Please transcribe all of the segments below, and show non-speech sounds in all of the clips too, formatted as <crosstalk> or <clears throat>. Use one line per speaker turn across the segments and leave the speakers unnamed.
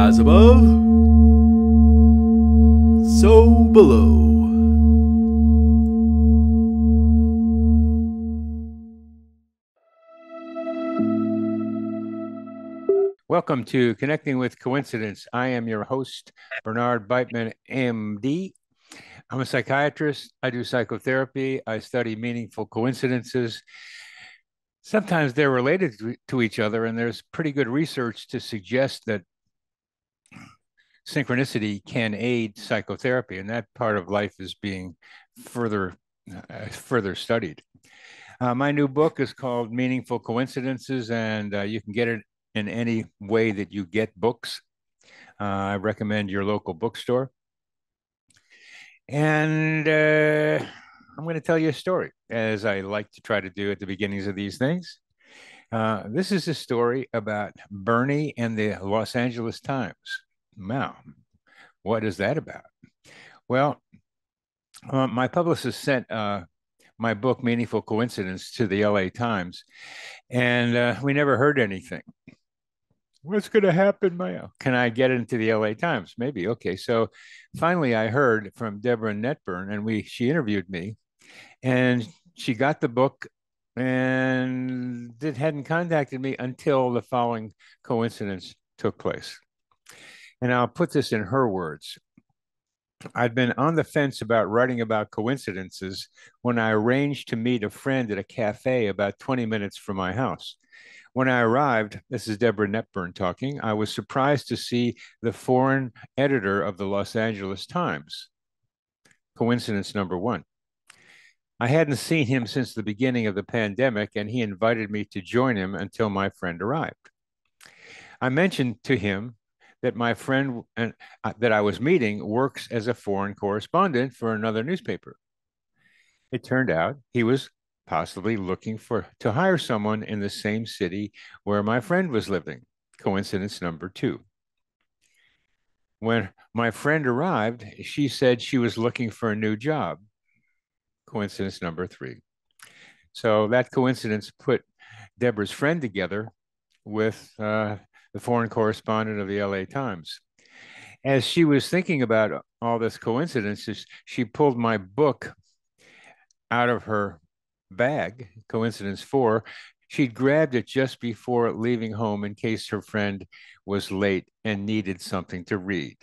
As above, so below.
Welcome to Connecting with Coincidence. I am your host, Bernard Beitman, MD. I'm a psychiatrist. I do psychotherapy. I study meaningful coincidences. Sometimes they're related to, to each other, and there's pretty good research to suggest that synchronicity can aid psychotherapy, and that part of life is being further uh, further studied. Uh, my new book is called Meaningful Coincidences, and uh, you can get it in any way that you get books. Uh, I recommend your local bookstore. And uh, I'm going to tell you a story, as I like to try to do at the beginnings of these things. Uh, this is a story about Bernie and the Los Angeles Times. Wow, what is that about? Well, uh, my publicist sent uh, my book, Meaningful Coincidence, to the LA Times, and uh, we never heard anything what's going to happen, Maya? Can I get into the LA Times? Maybe. Okay. So finally, I heard from Deborah Netburn, and we she interviewed me, and she got the book and it hadn't contacted me until the following coincidence took place. And I'll put this in her words. I'd been on the fence about writing about coincidences when I arranged to meet a friend at a cafe about 20 minutes from my house. When I arrived, this is Deborah Netburn talking, I was surprised to see the foreign editor of the Los Angeles Times. Coincidence number one. I hadn't seen him since the beginning of the pandemic, and he invited me to join him until my friend arrived. I mentioned to him that my friend and uh, that I was meeting works as a foreign correspondent for another newspaper. It turned out he was possibly looking for to hire someone in the same city where my friend was living. Coincidence number two. When my friend arrived, she said she was looking for a new job. Coincidence number three. So that coincidence put Deborah's friend together with uh, the foreign correspondent of the LA Times. As she was thinking about all this coincidences, she pulled my book out of her bag, coincidence four, she'd grabbed it just before leaving home in case her friend was late and needed something to read.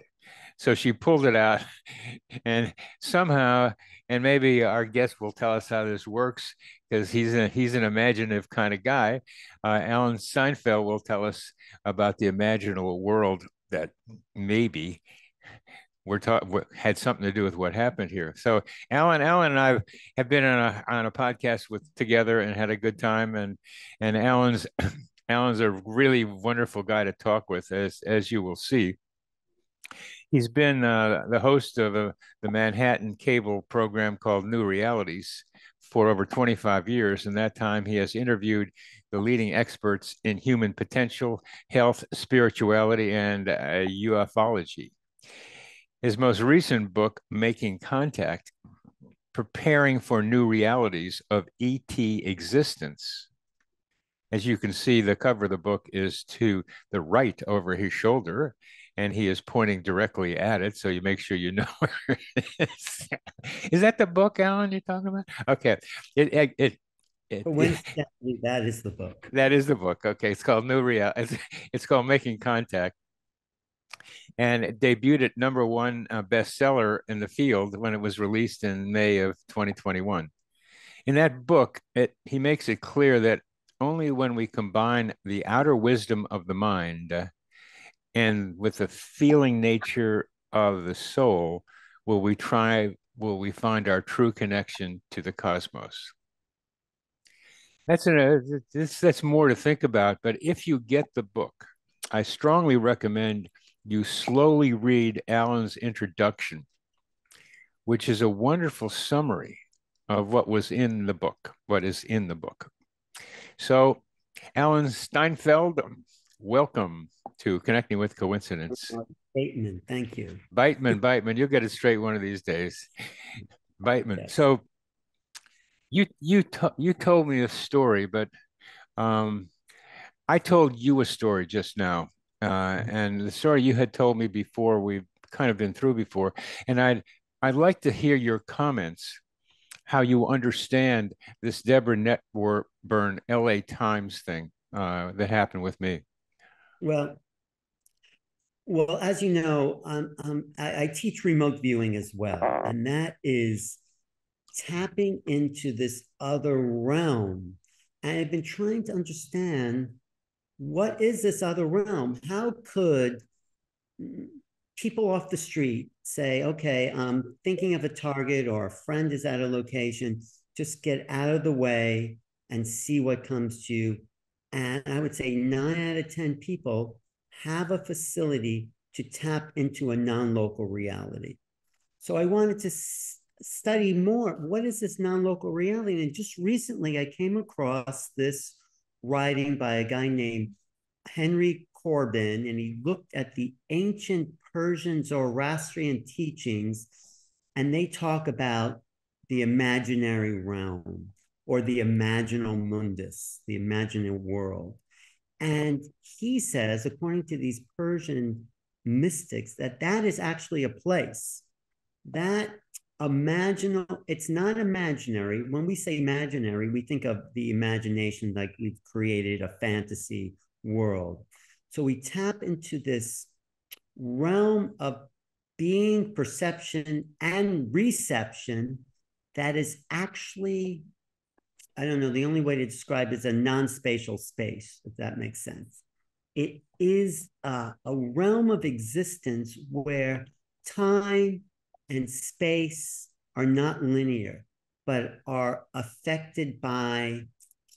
So she pulled it out, <laughs> and somehow, and maybe our guest will tell us how this works because he's a, he's an imaginative kind of guy. Uh, Alan Steinfeld will tell us about the imaginable world that maybe we're talking had something to do with what happened here. So Alan, Alan and I have been on a on a podcast with together and had a good time. And and Alan's <clears throat> Alan's a really wonderful guy to talk with, as as you will see. He's been uh, the host of a, the Manhattan cable program called New Realities for over 25 years. And that time he has interviewed the leading experts in human potential, health, spirituality, and uh, ufology. His most recent book, Making Contact Preparing for New Realities of ET Existence. As you can see, the cover of the book is to the right over his shoulder, and he is pointing directly at it. So you make sure you know <laughs> where it is. is that the book, Alan, you're talking about? Okay. It, it, it
it, that is the book.
That is the book. Okay, it's called New Real. It's, it's called Making Contact and it debuted at number one uh, bestseller in the field when it was released in May of 2021. In that book, it, he makes it clear that only when we combine the outer wisdom of the mind uh, and with the feeling nature of the soul will we try will we find our true connection to the cosmos that's an, uh, this, that's more to think about but if you get the book i strongly recommend you slowly read Alan's introduction, which is a wonderful summary of what was in the book, what is in the book. So, Alan Steinfeld, welcome to Connecting with Coincidence.
Bateman, thank you.
Beitman, Beitman, you'll get it straight one of these days. <laughs> Beitman. Okay. So, you you you told me a story, but um, I told you a story just now uh, and the story you had told me before we've kind of been through before, and I'd I'd like to hear your comments, how you understand this Deborah Netburn L.A. Times thing uh, that happened with me.
Well, well, as you know, um, um, I, I teach remote viewing as well, and that is tapping into this other realm. And I've been trying to understand what is this other realm? How could people off the street say, okay, I'm thinking of a target or a friend is at a location, just get out of the way and see what comes to you. And I would say nine out of 10 people have a facility to tap into a non local reality. So I wanted to s- study more. What is this non local reality? And just recently I came across this writing by a guy named Henry Corbin, and he looked at the ancient Persian Zoroastrian teachings, and they talk about the imaginary realm or the imaginal mundus, the imaginary world. And he says, according to these Persian mystics, that that is actually a place that imaginal it's not imaginary when we say imaginary we think of the imagination like we've created a fantasy world so we tap into this realm of being perception and reception that is actually i don't know the only way to describe is a non-spatial space if that makes sense. It is uh, a realm of existence where time and space are not linear but are affected by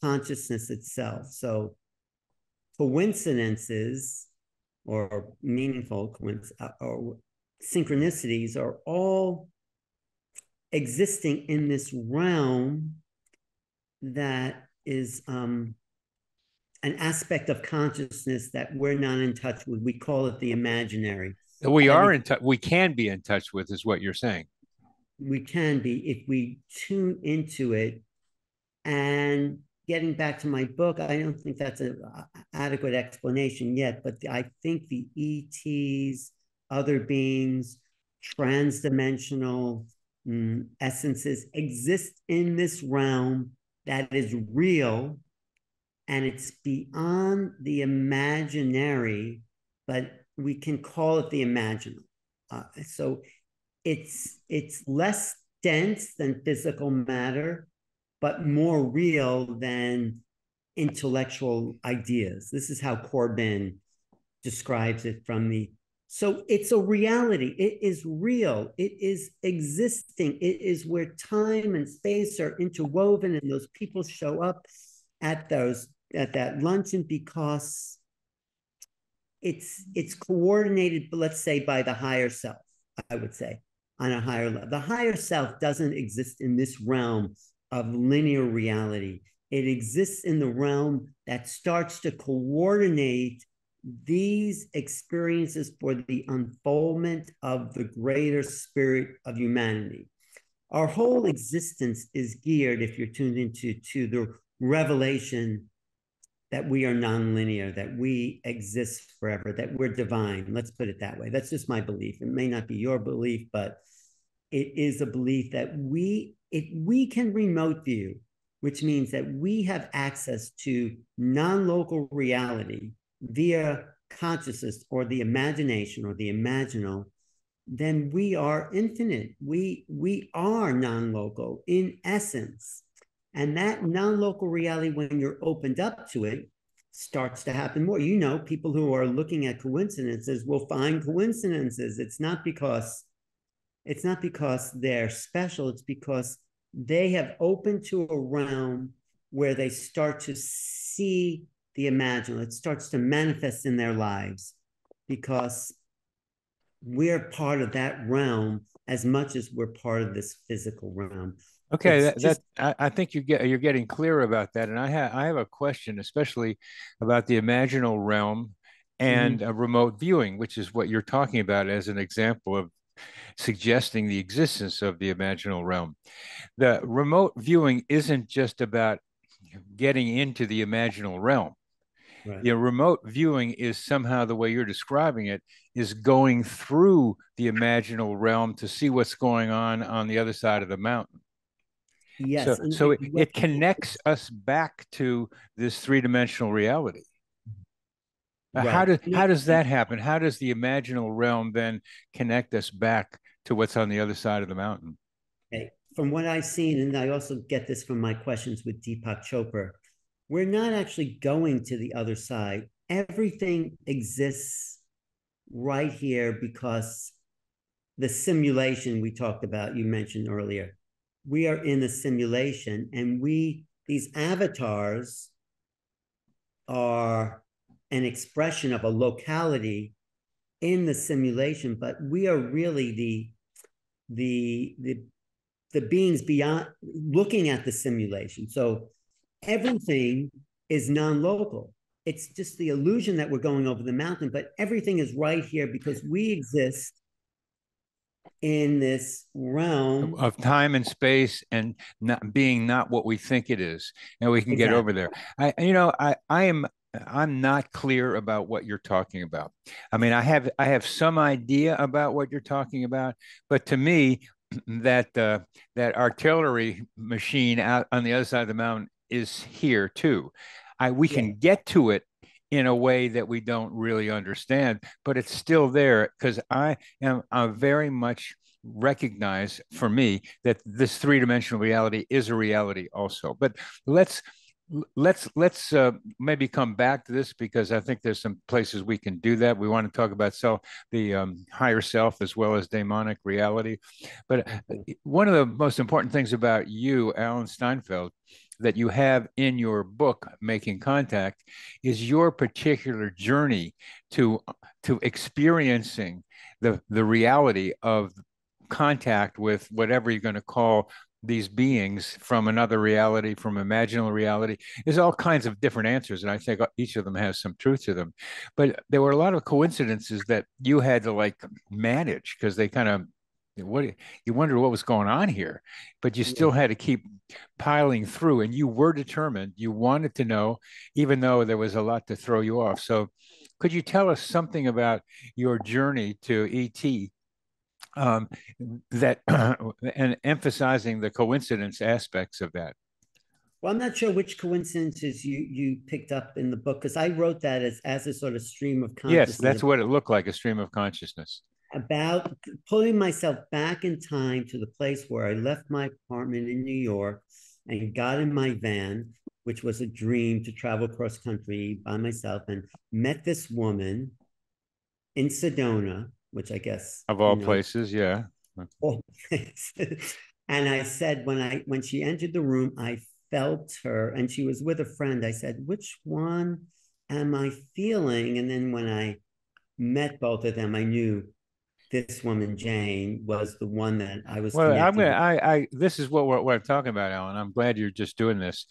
consciousness itself. So coincidences or meaningful uh, or synchronicities are all existing in this realm that is um, an aspect of consciousness that we're not in touch with. We call it the imaginary.
We are in touch. We can be in touch with, is what you're saying.
We can be if we tune into it and getting back to my book, I don't think that's an adequate explanation yet, but I think the ETs, other beings, transdimensional mm, essences exist in this realm that is real and it's beyond the imaginary, but we can call it the imaginal. Uh, so it's it's less dense than physical matter, but more real than intellectual ideas. This is how Corbin describes it from the so it's a reality. It is real. It is existing. It is where time and space are interwoven, and those people show up at those at that luncheon because it's it's coordinated, let's say, by the higher self. I would say on a higher level. The higher self doesn't exist in this realm of linear reality. It exists in the realm that starts to coordinate these experiences for the unfoldment of the greater spirit of humanity. Our whole existence is geared, if you're tuned into to the revelation that we are nonlinear, that we exist forever, that we're divine. Let's put it that way. That's just my belief. It may not be your belief, but it is a belief that we if we can remote view, which means that we have access to non-local reality via consciousness or the imagination or the imaginal, then we are infinite. We we are non-local in essence. And that non-local reality, when you're opened up to it, starts to happen more. You know, people who are looking at coincidences will find coincidences. It's not because it's not because they're special, it's because they have opened to a realm where they start to see the imaginal. It starts to manifest in their lives because we're part of that realm as much as we're part of this physical realm.
Okay, that, just, that I, I, think you get you're getting clear about that, and I have I have a question, especially about the imaginal realm and mm-hmm. remote viewing, which is what you're talking about as an example of suggesting the existence of the imaginal realm. The remote viewing isn't just about getting into the imaginal realm. Right. You know, remote viewing is somehow the way you're describing it is going through the imaginal realm to see what's going on on the other side of the mountain.
Yes.
So, so it, it connects us back to this three dimensional reality. Right. How does how does that happen? How does the imaginal realm then connect us back to what's on the other side of the mountain?
Okay. From what I've seen, and I also get this from my questions with Deepak Chopra, we're not actually going to the other side. Everything exists right here because the simulation we talked about, you mentioned earlier, we are in a simulation and we, these avatars are an expression of a locality in the simulation, but we are really the the the the beings beyond looking at the simulation. So everything is non-local. It's just the illusion that we're going over the mountain, but everything is right here because we exist in this realm
of time and space and not being not what we think it is and we can exactly. get over there i you know i i am i'm not clear about what you're talking about i mean i have i have some idea about what you're talking about but to me <clears throat> that uh, that artillery machine out on the other side of the mountain is here too. I we yeah. can get to it in a way that we don't really understand, but it's still there because I am I very much recognize for me that this three-dimensional reality is a reality also. But let's let's let's uh, maybe come back to this because I think there's some places we can do that. We want to talk about self, the um, higher self, as well as demonic reality. But uh, one of the most important things about you, Alan Steinfeld, that you have in your book making contact is your particular journey to to experiencing the the reality of contact with whatever you're going to call these beings from another reality, from imaginal reality. There's all kinds of different answers, and I think each of them has some truth to them. But there were a lot of coincidences that you had to like manage because they kind of what you wonder what was going on here but you still had to keep piling through and you were determined. You wanted to know even though there was a lot to throw you off. So could you tell us something about your journey to et um, that <clears throat> and emphasizing the coincidence aspects of that?
Well, I'm not sure which coincidences you you picked up in the book because I wrote that as as a sort of stream of consciousness.
Yes, that's what it looked like—a stream of consciousness
about pulling myself back in time to the place where I left my apartment in New York and got in my van, which was a dream to travel across country by myself, and met this woman in Sedona, which I guess
of all you know, places, yeah.
All places. <laughs> and I said when I when she entered the room, I felt her, and she was with a friend. I said, "Which one am I feeling?" And then when I met both of them, I knew this woman Jane was the one that I was.
Well, I'm gonna. I, I. This is what we're, what I'm talking about, Alan. I'm glad you're just doing this.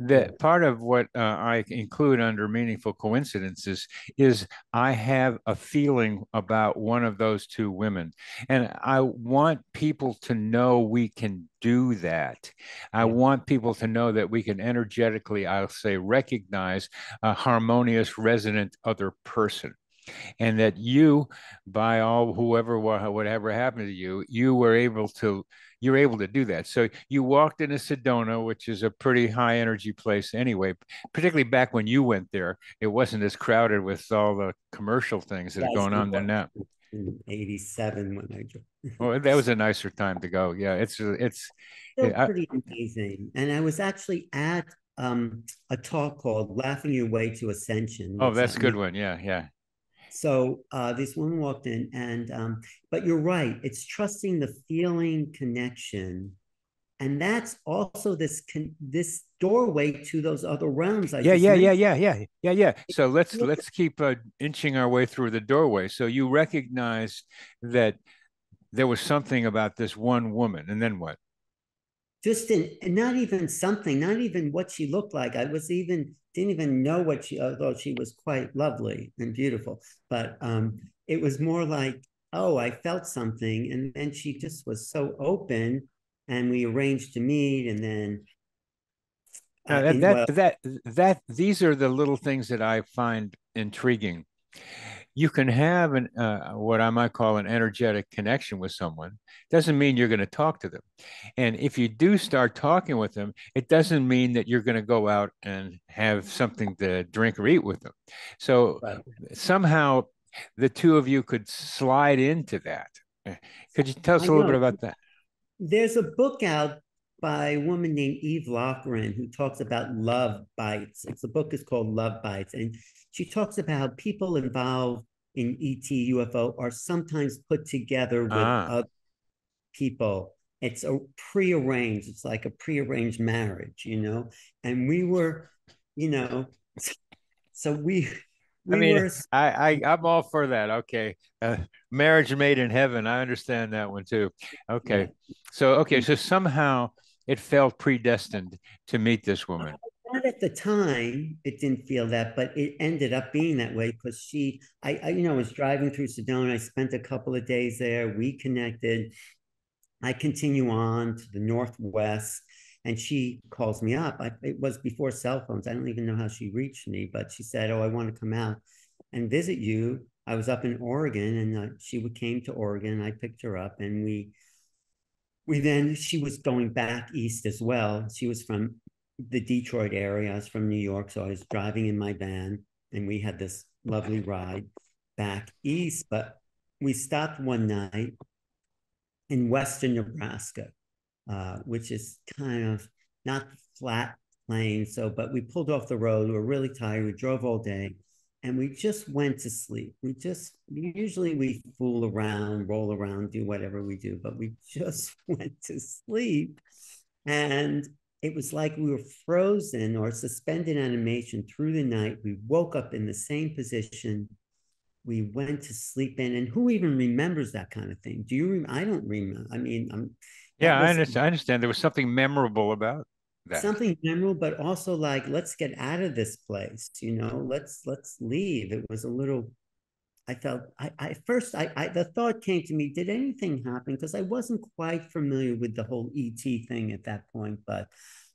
That part of what uh, I include under meaningful coincidences is I have a feeling about one of those two women, and I want people to know we can do that. I want people to know that we can energetically, I'll say, recognize a harmonious, resonant other person and that you by all whoever whatever happened to you you were able to you're able to do that. So you walked into sedona which is a pretty high energy place anyway particularly back when you went there. It wasn't as crowded with all the commercial things that That's are going on there now.
87 when i joined.
Well that was a nicer time to go. Yeah it's it's
Still pretty I, amazing. And i was actually at um, a talk called laughing your way to ascension.
Oh that's a good one. Yeah yeah
so uh, this woman walked in, and um, but you're right. It's trusting the feeling connection, and that's also this con- this doorway to those other realms.
I yeah, yeah, yeah, yeah, yeah, yeah, yeah. So let's let's keep uh, inching our way through the doorway. So you recognize that there was something about this one woman, and then what?
Just in, not even something, not even what she looked like. I was even didn't even know what she, although she was quite lovely and beautiful, but um, it was more like, oh, I felt something. And then she just was so open and we arranged to meet. And then
Uh, that, that,
well,
that that these are the little things that I find intriguing. You can have an uh, what I might call an energetic connection with someone. Doesn't mean you're going to talk to them. And if you do start talking with them, it doesn't mean that you're going to go out and have something to drink or eat with them. So
Right.
somehow the two of you could slide into that. Could you tell us
I
a little bit about that?
There's a book out by a woman named Eve Lorgen who talks about love bites. It's the book is called Love Bites, and she talks about how people involved in ET UFO are sometimes put together with
Ah.
other people. It's a prearranged. It's like a prearranged marriage, you know. And we were, you know, <laughs> so we we
I mean,
were
I, I I'm all for that. Okay, uh, marriage made in heaven. I understand that one too. Okay, so okay, so somehow it felt predestined to meet this woman.
Not at the time it didn't feel that but it ended up being that way because she I, I you know was driving through sedona. I spent a couple of days there. We connected. I continue on to the northwest and she calls me up. I, it was before cell phones. I don't even know how she reached me but she said oh i want to come out and visit you. I was up in oregon and uh, she came to oregon. I picked her up and we we then she was going back east as well. She was from the Detroit area. I was from New York, so I was driving in my van, and we had this lovely ride back east. But we stopped one night in western Nebraska, uh, which is kind of not flat plain. So, but we pulled off the road. We were really tired. We drove all day, and we just went to sleep. We just usually we fool around, roll around, do whatever we do, but we <laughs> just went to sleep, and it was like we were frozen or suspended animation through the night. We woke up in the same position. We went to sleep in, and who even remembers that kind of thing? Do you? Rem- I don't remember. I mean, I'm.
Yeah, I understand. I understand. There was something memorable about that.
Something memorable, but also like, let's get out of this place. You know, let's let's leave. It was a little. I felt. I, I first. I, I. The thought came to me. Did anything happen? Because I wasn't quite familiar with the whole ET thing at that point, but.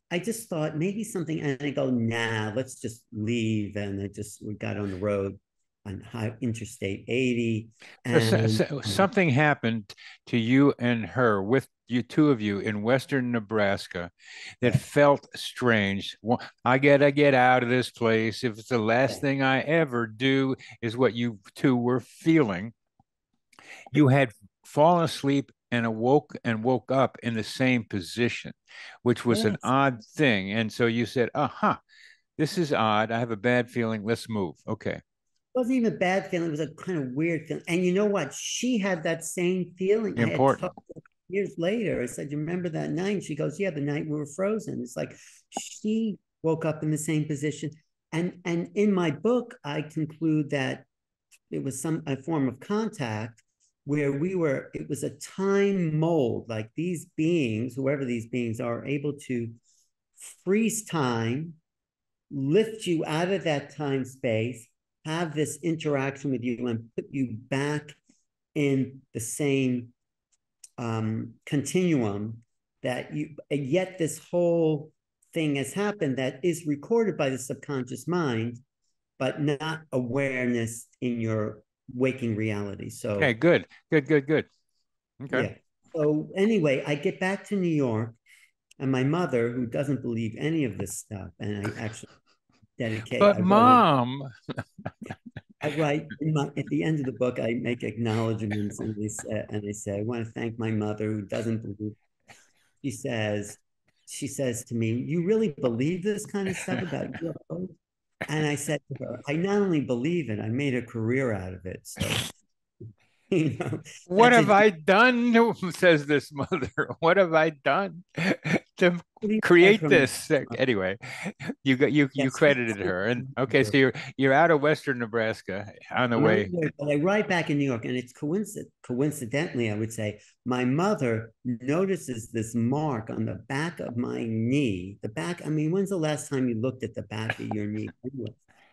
I just thought maybe something, and I go, nah, let's just leave. And I just we got on the road on high Interstate 80.
So- so- so something happened to you and her with you two of you in western Nebraska that felt strange. Well, I gotta get out of this place. If it's the last
Yeah.
thing I ever do is what you two were feeling, you had fallen asleep and awoke and woke up in the same position, which was an odd thing. And so you said, "Aha, this is odd. I have a bad feeling. Let's move." Okay.
Wasn't even a bad feeling. It was a kind of weird feeling. And you know what? She had that same feeling.
Important.
talked to her years later. I said, You remember that night? And she goes, Yeah, the night we were frozen. It's like she woke up in the same position. And and in my book, I conclude that it was some a form of contact where we were, it was a time mold, like these beings, whoever these beings are, able to freeze time, lift you out of that time space, have this interaction with you, and put you back in the same um, continuum that you, and yet this whole thing has happened that is recorded by the subconscious mind, but not awareness in your waking reality. So,
Okay. Good. Good. Good. Good. Okay.
yeah. So anyway, I get back to New York, and my mother, who doesn't believe any of this stuff, and I actually dedicate.
But
a-
mom, <laughs>
I write in my, at the end of the book, I make acknowledgments and they say, uh, and I say, I want to thank my mother who doesn't believe. She says, she says to me, "You really believe this kind of stuff about <laughs> UFOs?" And I said to her, "I not only believe it, I made a career out of it." So, <laughs> you know,
what have
a-
I done? Says this mother. What have I done to create this? Uh, <laughs> anyway, you got you you credited her, and <laughs> okay, so you're you're out of Western Nebraska on the way.
not there, I ride back in New York, and it's coincident. Coincidentally, I would say my mother notices this mark on the back of my knee. The back. I mean, when's the last time you looked at the back of your knee? <laughs>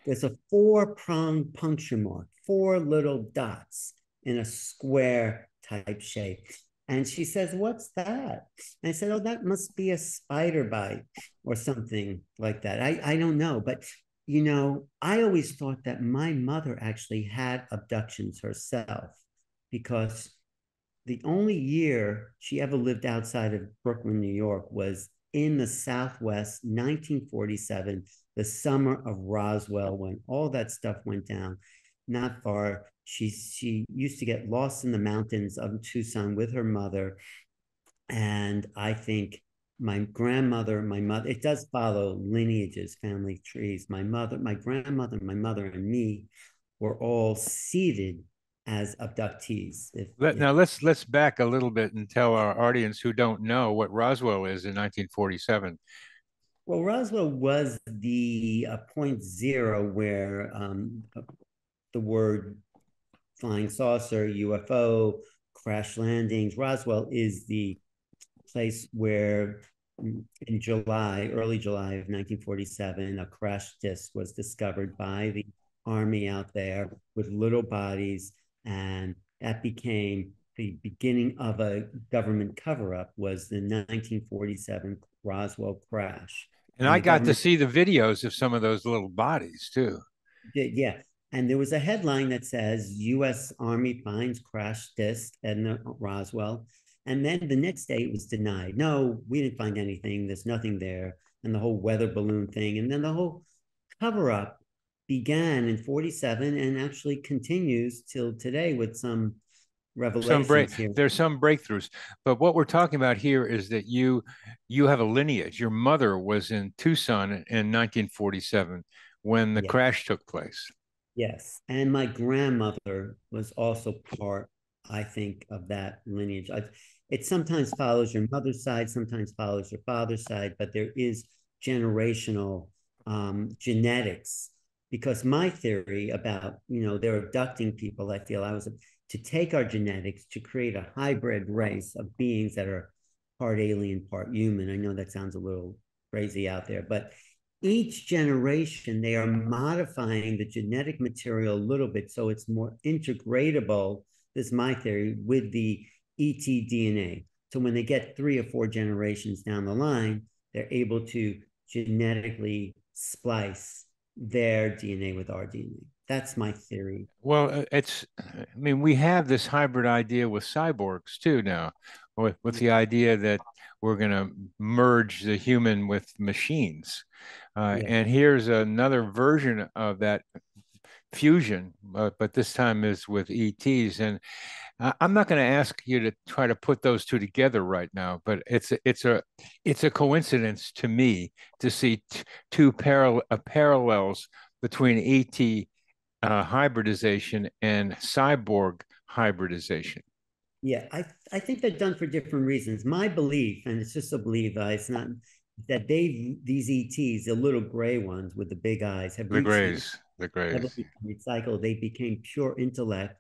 There's a four-pronged puncture mark, four little dots in a square type shape. And she says, What's that? And I said, Oh, that must be a spider bite or something like that. I, I don't know. But, you know, I always thought that my mother actually had abductions herself because the only year she ever lived outside of Brooklyn, New York was in the Southwest, 1947, the summer of Roswell, when all that stuff went down, not far. She she used to get lost in the mountains of Tucson with her mother, and I think my grandmother, my mother, it does follow lineages, family trees. My mother, my grandmother, my mother, and me were all seated as abductees. If,
Let,
if,
now let's let's back a little bit and tell our audience who don't know what Roswell is in 1947.
Well, Roswell was the uh, point zero where um, the word flying saucer, UFO, crash landings. Roswell is the place where mm, in July, early July of 1947, a crash disc was discovered by the army out there with little bodies and that became the beginning of a government cover-up was the 1947 Roswell crash.
And, and I got to see the videos of some of those little bodies too.
Yeah. And there was a headline that says U.S. Army finds crash disc at Roswell. And then the next day it was denied. No, we didn't find anything. There's nothing there. And the whole weather balloon thing. And then the whole cover up began in 47 and actually continues till today with some revelations some break, here.
There's some breakthroughs, but what we're talking about here is that you you have a lineage. Your mother was in Tucson in 1947 when the yes. crash took place.
Yes, and my grandmother was also part, I think, of that lineage. I, it sometimes follows your mother's side, sometimes follows your father's side, but there is generational um, genetics because my theory about you know they're abducting people i feel i was to take our genetics to create a hybrid race of beings that are part alien part human i know that sounds a little crazy out there but each generation they are modifying the genetic material a little bit so it's more integratable this is my theory with the et dna so when they get three or four generations down the line they're able to genetically splice their DNA with our DNA. That's my theory.
Well, uh, it's, I mean, we have this hybrid idea with cyborgs too now, with, with the idea that we're going to merge the human with machines. Uh, yeah. And here's another version of that fusion, uh, but this time is with ETs. And I'm not going to ask you to try to put those two together right now, but it's a, it's a it's a coincidence to me to see t- two parallel uh, parallels between ET uh, hybridization and cyborg hybridization.
Yeah, I I think they're done for different reasons. My belief, and it's just a belief, uh, it's not that they these ETs, the little gray ones with the big eyes, have
the grays, the grays
recycled. They became pure intellect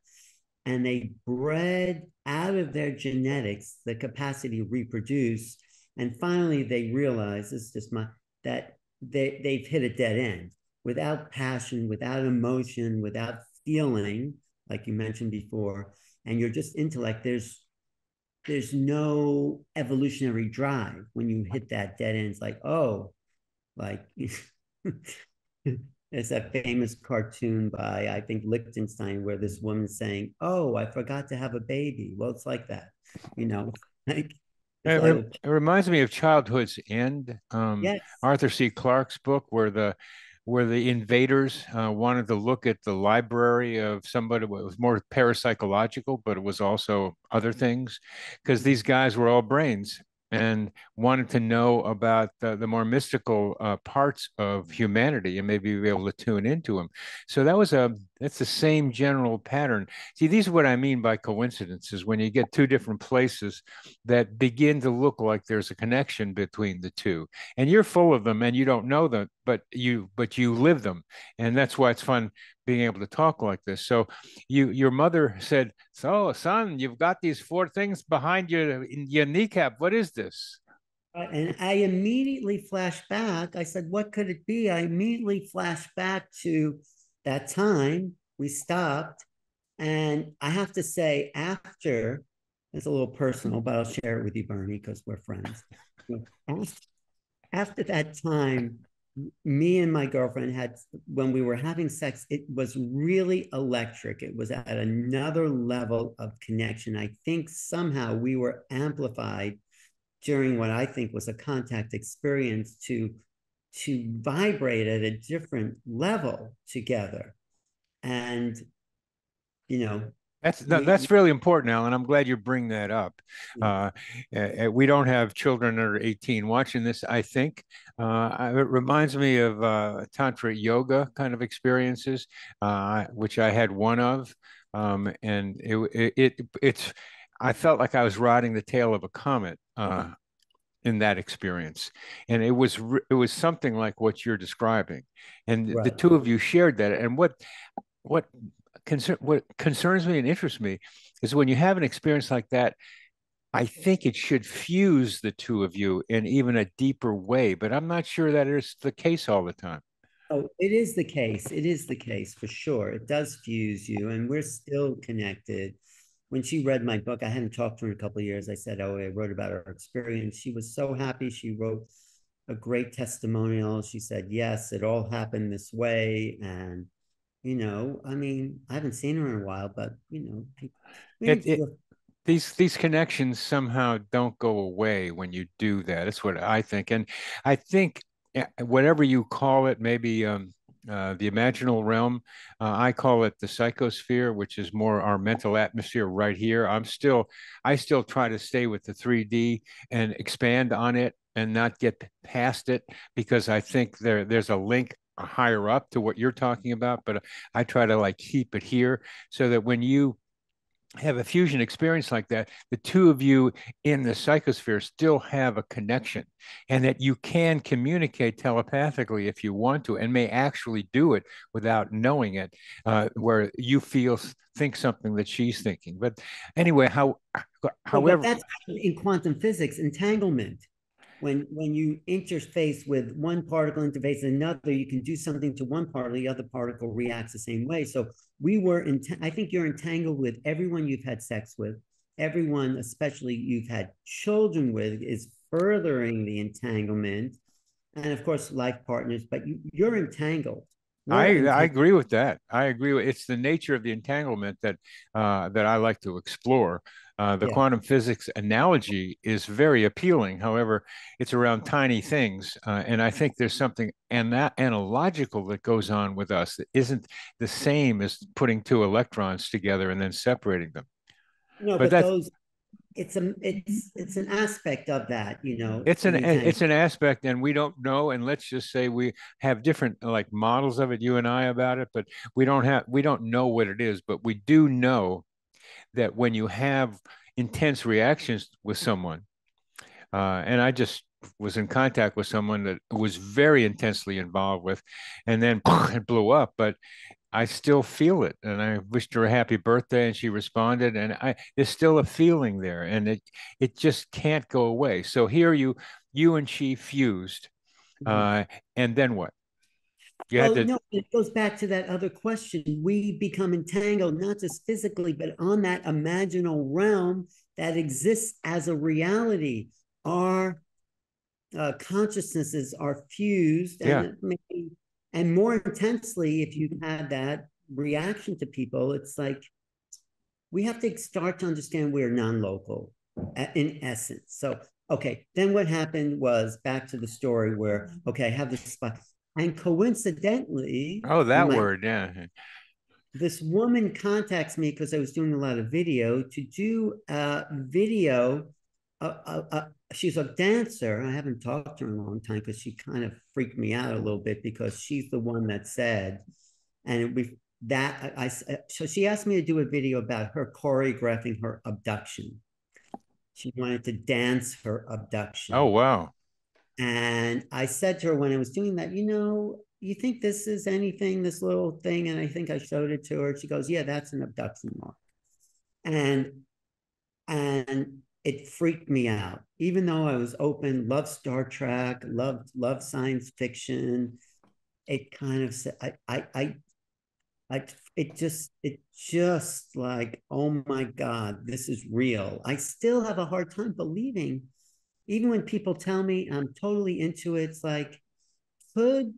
and they bred out of their genetics the capacity to reproduce. And finally, they realize this is just my that they, they've hit a dead end without passion, without emotion, without feeling, like you mentioned before, and you're just intellect. There's there's no evolutionary drive when you hit that dead end. It's like, oh, like <laughs> It's a famous cartoon by I think Lichtenstein where this woman's saying, "Oh, I forgot to have a baby." Well, it's like that, you know. <laughs> Like
it, like, it, reminds me of Childhood's End, um, yes. Arthur C. Clarke's book, where the where the invaders uh, wanted to look at the library of somebody. It was more parapsychological, but it was also other things, because these guys were all brains, and wanted to know about the, the more mystical uh, parts of humanity and maybe be able to tune into them. So that was a that's the same general pattern. See, these are what I mean by coincidences when you get two different places that begin to look like there's a connection between the two. And you're full of them and you don't know them, but you but you live them. And that's why it's fun being able to talk like this. So you your mother said, "So, son, you've got these four things behind your your kneecap. What is this?"
Uh, and I immediately flashed back. I said, "What could it be?" I immediately flashed back to that time. We stopped, and I have to say, after it's a little personal, but I'll share it with you, Bernie, because we're friends. After, that time, me and my girlfriend had when we were having sex it was really electric it was at another level of connection i think somehow we were amplified during what i think was a contact experience to to vibrate at a different level together and you know
that's that's really important, Alan. I'm glad you bring that up. Uh, we don't have children under 18 watching this. I think uh, it reminds me of uh, tantra yoga kind of experiences, uh, which I had one of, um, and it, it, it it's. I felt like I was riding the tail of a comet uh, in that experience, and it was it was something like what you're describing, and right. the two of you shared that. And what what concern what concerns me and interests me is when you have an experience like that i think it should fuse the two of you in even a deeper way. But i'm not sure that is the case all the time.
Oh it is the case. It is the case for sure. It does fuse you and we're still connected when she read my book i hadn't talked to her in a couple of years. I said oh i wrote about her experience. She was so happy. She wrote a great testimonial. She said yes it all happened this way. And you know, I mean, I haven't seen her in a while, but you know,
it, it, these these connections somehow don't go away when you do that. That's what I think, and I think eh, whatever you call it, maybe um, uh, the imaginal realm. Uh, I call it the psychosphere, which is more our mental atmosphere right here. I'm still, I still try to stay with the 3D and expand on it and not get past it because I think there there's a link higher up to what you're talking about, but I try to like keep it here so that when you have a fusion experience like that, the two of you in the psychosphere still have a connection and that you can communicate telepathically if you want to and may actually do it without knowing it, uh, where you feel, think something that she's thinking. But anyway, how, however.
Well, that's in quantum physics, entanglement when when you interface with one particle interface another, you can do something to one particle, the other particle reacts the same way. So we were in. I think you're entangled with everyone you've had sex with. Everyone, especially you've had children with, is furthering the entanglement, and of course, life partners. But you, you're entangled.
I, I agree with that. I agree with it's the nature of the entanglement that uh, that I like to explore. Uh, the yeah. quantum physics analogy is very appealing. However, it's around tiny things. Uh, and I think there's something and that analogical that goes on with us that isn't the same as putting two electrons together and then separating them.
No, but, but those it's a it's it's an aspect of that you know
it's an it's an aspect and we don't know and let's just say we have different like models of it you and i about it but we don't have we don't know what it is but we do know that when you have intense reactions with someone, uh, and I just was in contact with someone that was very intensely involved with, and then <laughs> it blew up. But I still feel it, and I wished her a happy birthday, and she responded, and I there's still a feeling there, and it it just can't go away. So here you you and she fused, mm-hmm. uh, and then what?
Well, to... no, it goes back to that other question. We become entangled, not just physically, but on that imaginal realm that exists as a reality. Our uh, consciousnesses are fused, and, yeah. and more intensely, if you've had that reaction to people, it's like we have to start to understand we're non-local in essence. So, okay, then what happened was back to the story where, okay, I have this spot and coincidentally,
oh, that my, word, yeah.
This woman contacts me because I was doing a lot of video to do a video. Uh, uh, uh, she's a dancer. I haven't talked to her in a long time because she kind of freaked me out a little bit because she's the one that said, and we that I, I so she asked me to do a video about her choreographing her abduction. She wanted to dance her abduction.
Oh wow!
And I said to her when I was doing that, you know, you think this is anything, this little thing? And I think I showed it to her. She goes, Yeah, that's an abduction mark. And and it freaked me out. Even though I was open, loved Star Trek, loved loved science fiction, it kind of said I I I, I it just it just like oh my god this is real i still have a hard time believing even when people tell me i'm totally into it it's like could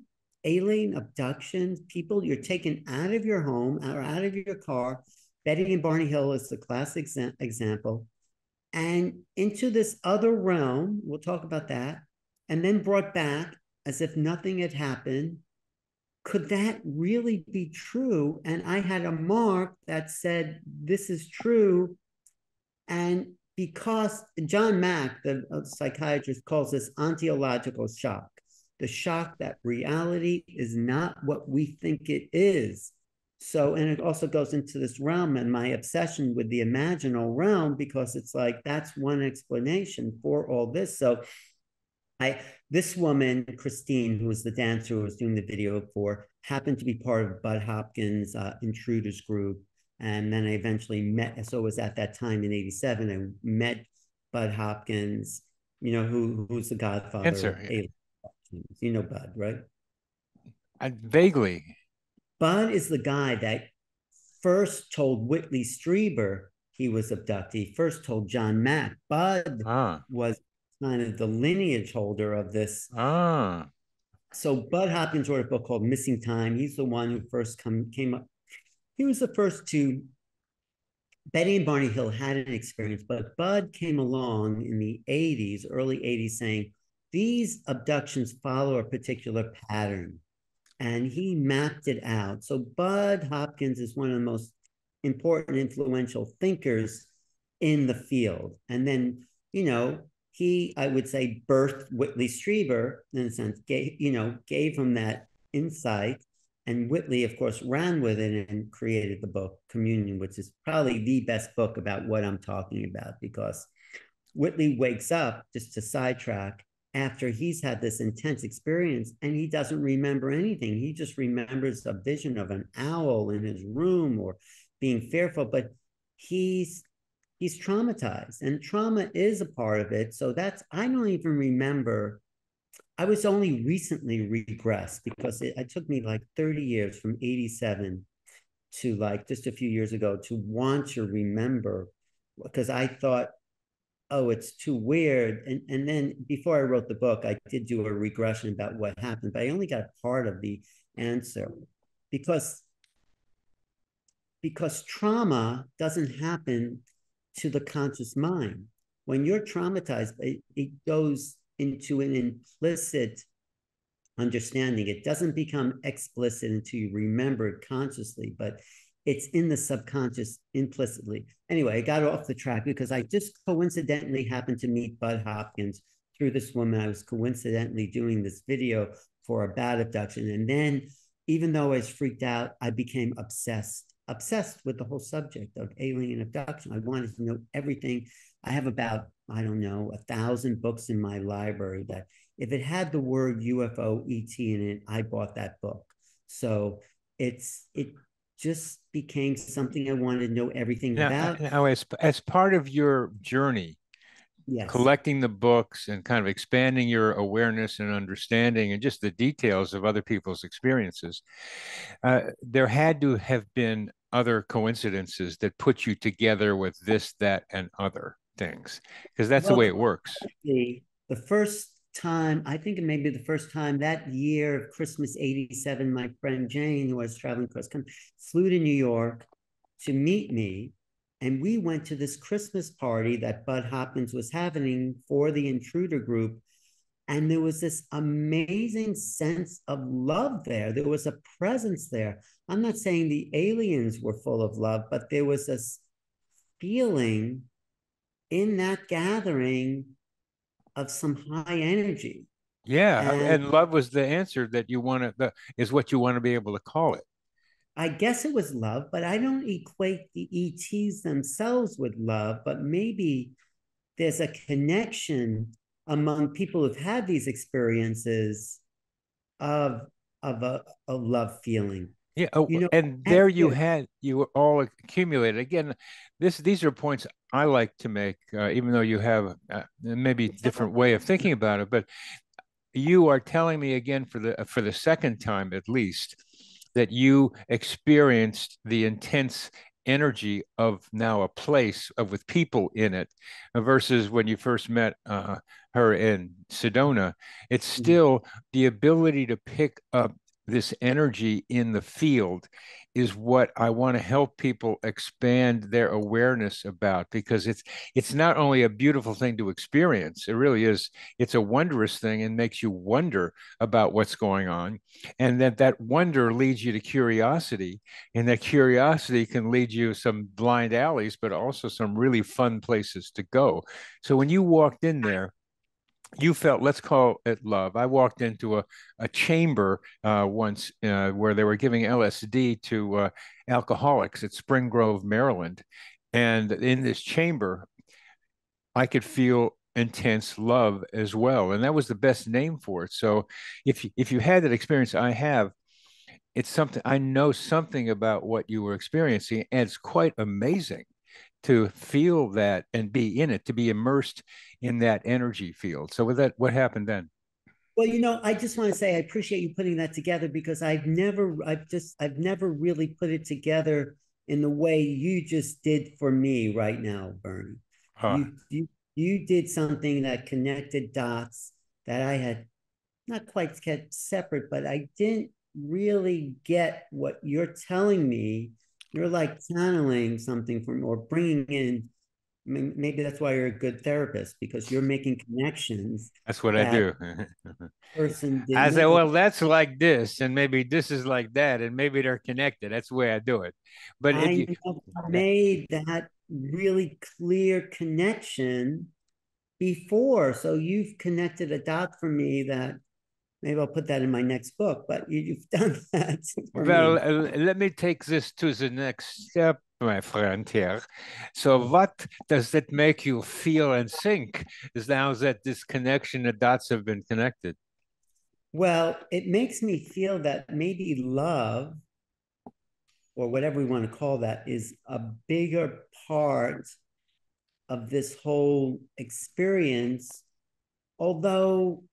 alien abductions people you're taken out of your home or out of your car betty and barney hill is the classic example and into this other realm we'll talk about that and then brought back as if nothing had happened could that really be true? And I had a mark that said, this is true. And because John Mack, the uh, psychiatrist, calls this ontological shock, the shock that reality is not what we think it is. So, and it also goes into this realm and my obsession with the imaginal realm, because it's like that's one explanation for all this. So, I this woman, Christine, who was the dancer who was doing the video for, happened to be part of Bud Hopkins' uh, Intruders group. And then I eventually met, so it was at that time in 87, I met Bud Hopkins, you know, who who's the godfather
Answer.
of Alien. You know Bud, right?
I, vaguely.
Bud is the guy that first told Whitley Strieber he was abducted. He first told John Mack. Bud
ah.
was kind of the lineage holder of this.
Ah.
So Bud Hopkins wrote a book called Missing Time. He's the one who first come came up. He was the first to. Betty and Barney Hill had an experience, but Bud came along in the 80s, early 80s, saying these abductions follow a particular pattern. And he mapped it out. So Bud Hopkins is one of the most important, influential thinkers in the field. And then, you know, he, I would say, birthed Whitley Strieber in a sense, gave, you know, gave him that insight. And Whitley, of course, ran with it and created the book Communion, which is probably the best book about what I'm talking about because Whitley wakes up, just to sidetrack, after he's had this intense experience and he doesn't remember anything. He just remembers a vision of an owl in his room or being fearful, but he's he's traumatized and trauma is a part of it so that's i don't even remember i was only recently regressed because it, it took me like 30 years from 87 to like just a few years ago to want to remember because i thought oh it's too weird and and then before i wrote the book i did do a regression about what happened but i only got part of the answer because because trauma doesn't happen to the conscious mind. When you're traumatized, it, it goes into an implicit understanding. It doesn't become explicit until you remember it consciously, but it's in the subconscious implicitly. Anyway, I got off the track because I just coincidentally happened to meet Bud Hopkins through this woman. I was coincidentally doing this video for a bad abduction. And then, even though I was freaked out, I became obsessed obsessed with the whole subject of alien abduction. I wanted to know everything. I have about, I don't know, a thousand books in my library that if it had the word UFO ET in it, I bought that book. So it's it just became something I wanted to know everything
now,
about.
Now, as as part of your journey,
yes.
collecting the books and kind of expanding your awareness and understanding and just the details of other people's experiences, uh, there had to have been other coincidences that put you together with this, that, and other things, because that's well, the way it works.
The, the first time, I think it may be the first time that year of Christmas 87, my friend Jane, who was traveling across country, flew to New York to meet me and we went to this Christmas party that Bud Hopkins was having for the intruder group. And there was this amazing sense of love there. There was a presence there. I'm not saying the aliens were full of love, but there was this feeling in that gathering of some high energy.
Yeah, uh, and, and love was the answer that you want to is what you want to be able to call it.
I guess it was love, but I don't equate the ETs themselves with love, but maybe there's a connection among people who've had these experiences of of a, a love feeling.
Yeah, oh, you know, and there you had you were all accumulated. Again, this these are points I like to make, uh, even though you have uh, maybe different way of thinking about it. But you are telling me again for the for the second time at least that you experienced the intense energy of now a place of with people in it versus when you first met uh, her in Sedona. It's mm-hmm. still the ability to pick up this energy in the field is what I want to help people expand their awareness about because it's it's not only a beautiful thing to experience it really is it's a wondrous thing and makes you wonder about what's going on and that that wonder leads you to curiosity and that curiosity can lead you some blind alleys but also some really fun places to go. So when you walked in there you felt let's call it love. I walked into a, a chamber uh, once uh, where they were giving lsd to uh, alcoholics at spring grove maryland. And in this chamber i could feel intense love as well. And that was the best name for it. So if you, if you had that experience i have it's something i know something about what you were experiencing and it's quite amazing to feel that and be in it, to be immersed in that energy field. So with that, what happened then?
Well, you know, I just want to say I appreciate you putting that together because I've never, I've just, I've never really put it together in the way you just did for me right now, Bernie. Huh. You, you, you did something that connected dots that I had not quite kept separate, but I didn't really get what you're telling me you're like channeling something from or bringing in maybe that's why you're a good therapist because you're making connections
that's what that <laughs> i do. person i say well that's like this and maybe this is like that and maybe they're connected. That's the way i do it. But
I if you <laughs> made that really clear connection before so you've connected a dot for me that maybe I'll put that in my next book. But you, have <laughs> done that.
well, uh, let me take this to the next step, my friend here. So, what does that make you feel and think? Is now that this connection, the dots have been connected?
Well, it makes me feel that maybe love, or whatever we want to call that, is a bigger part of this whole experience. Although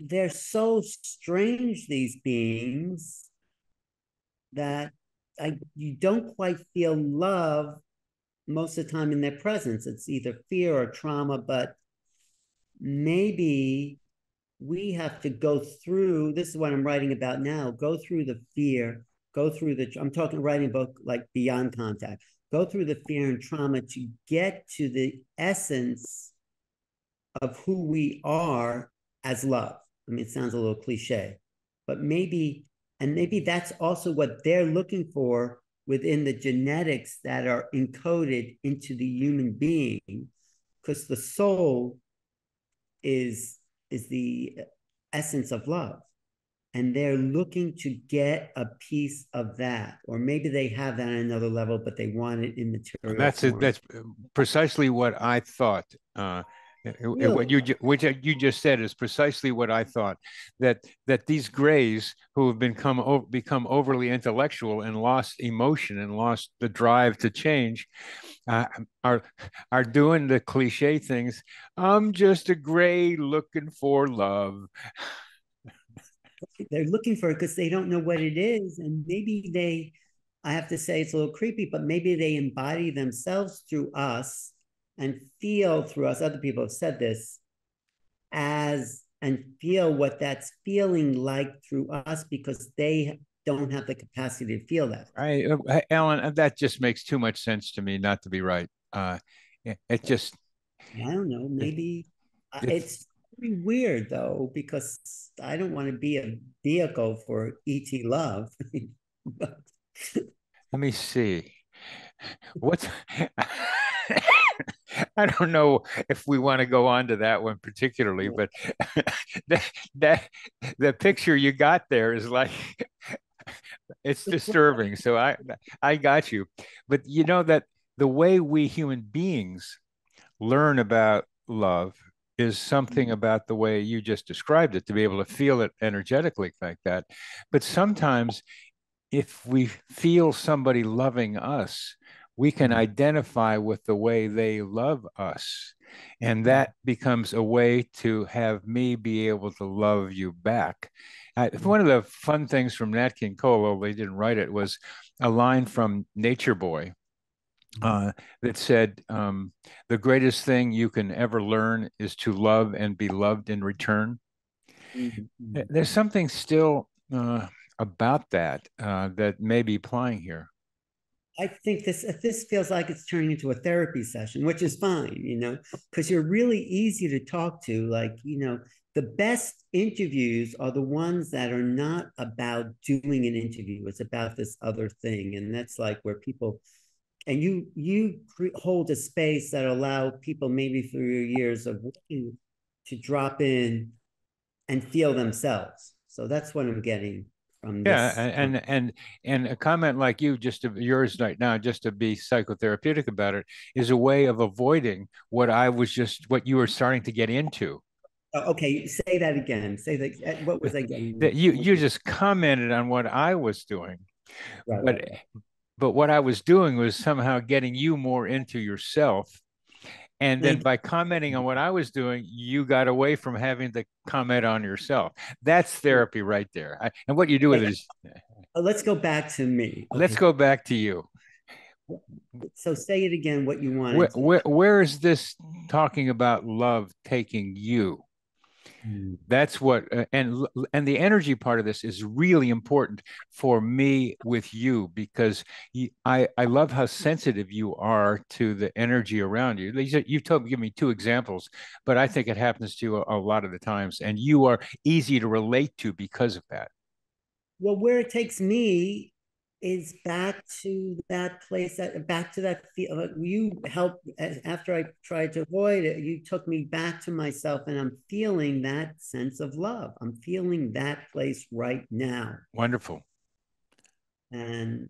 they're so strange, these beings, that I you don't quite feel love most of the time in their presence. It's either fear or trauma, but maybe we have to go through this is what I'm writing about now. Go through the fear, go through the I'm talking writing a book like Beyond Contact. Go through the fear and trauma to get to the essence of who we are as love. I mean, it sounds a little cliche, but maybe, and maybe that's also what they're looking for within the genetics that are encoded into the human being, because the soul is is the essence of love and they're looking to get a piece of that or maybe they have that on another level but they want it in material
that's it that's precisely what i thought uh, What you which you just said is precisely what I thought that that these grays who have become become overly intellectual and lost emotion and lost the drive to change uh, are are doing the cliche things. I'm just a gray looking for love. <laughs>
They're looking for it because they don't know what it is, and maybe they. I have to say it's a little creepy, but maybe they embody themselves through us and feel through us, other people have said this, as and feel what that's feeling like through us because they don't have the capacity to feel that.
Right, uh, Alan, uh, that just makes too much sense to me not to be right. Uh, it just.
I don't know. Maybe uh, it's, it's very weird though because I don't want to be a vehicle for ET love. <laughs>
Let me see. What's <laughs> <laughs> I don't know if we want to go on to that one particularly, but <laughs> that, that the picture you got there is like <laughs> it's disturbing. So I I got you. But you know that the way we human beings learn about love is something mm-hmm. about the way you just described it to be able to feel it energetically like that. But sometimes if we feel somebody loving us, we can identify with the way they love us. And that becomes a way to have me be able to love you back. I, one of the fun things from Nat King Cole, although they didn't write it, was a line from Nature Boy uh, that said, um, The greatest thing you can ever learn is to love and be loved in return. Mm-hmm. There's something still uh, about that uh, that may be applying here.
I think this this feels like it's turning into a therapy session, which is fine, you know, because you're really easy to talk to. Like, you know, the best interviews are the ones that are not about doing an interview. It's about this other thing, and that's like where people and you you hold a space that allow people maybe through your years of working to drop in and feel themselves. So that's what I'm getting from
yeah, and, and and and a comment like you, just to, yours right now, just to be psychotherapeutic about it, is a way of avoiding what I was just what you were starting to get into.
Oh, okay, say that again. Say that. Uh, what was I getting?
That you you just commented on what I was doing, right, but right but what I was doing was somehow getting you more into yourself. And then by commenting on what I was doing, you got away from having to comment on yourself. That's therapy right there. I, and what you do with it is
uh, let's go back to me.
Okay. Let's go back to you.
So say it again what you want.
Where, where, where is this talking about love taking you? Mm. That's what uh, and and the energy part of this is really important for me with you because you, I I love how sensitive you are to the energy around you. You've told give me two examples, but I think it happens to you a, a lot of the times, and you are easy to relate to because of that.
Well, where it takes me is back to that place that back to that feel uh, you helped uh, after i tried to avoid it you took me back to myself and i'm feeling that sense of love. I'm feeling that place right now.
Wonderful.
And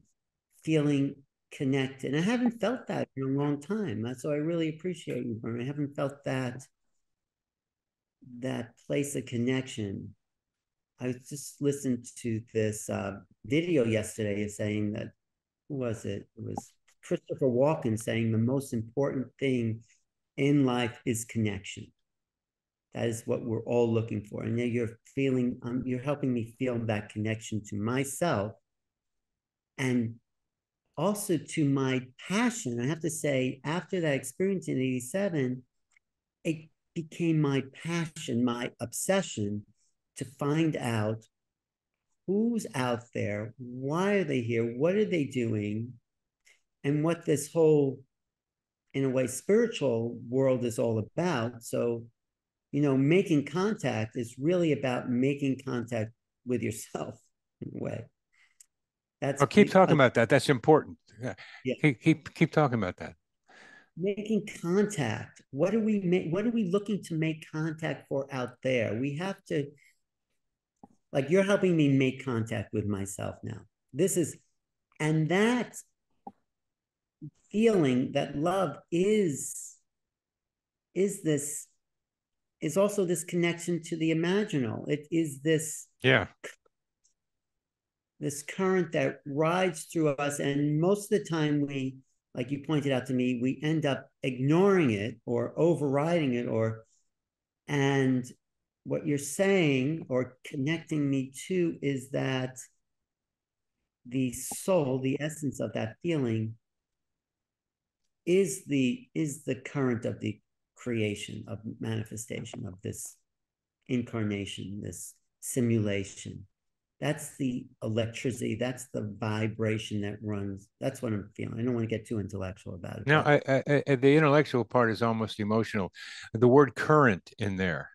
feeling connected. I haven't felt that in a long time so i really appreciate you Bernie. i haven't felt that that place of connection I just listened to this uh, video yesterday saying that who was it? It was Christopher Walken saying the most important thing in life is connection. That is what we're all looking for. And now you're feeling, um, you're helping me feel that connection to myself and also to my passion. I have to say, after that experience in 87, it became my passion, my obsession to find out who's out there, why are they here, what are they doing, and what this whole, in a way, spiritual world is all about. So, you know, making contact is really about making contact with yourself in a way.
That's oh, keep talking about that. That's important. Yeah. Keep, keep keep talking about that.
Making contact. What are we make? What are we looking to make contact for out there? We have to like you're helping me make contact with myself now. This is, and that feeling that love is, is this, is also this connection to the imaginal. It is this.
Yeah.
This current that rides through us. And most of the time we, like you pointed out to me, we end up ignoring it or overriding it or, and what you're saying or connecting me to is that the soul, the essence of that feeling, is the is the current of the creation of manifestation of this incarnation, this simulation. That's the electricity. That's the vibration that runs. That's what I'm feeling. I don't want to get too intellectual about it.
No, I, I, I, the intellectual part is almost emotional. The word current in there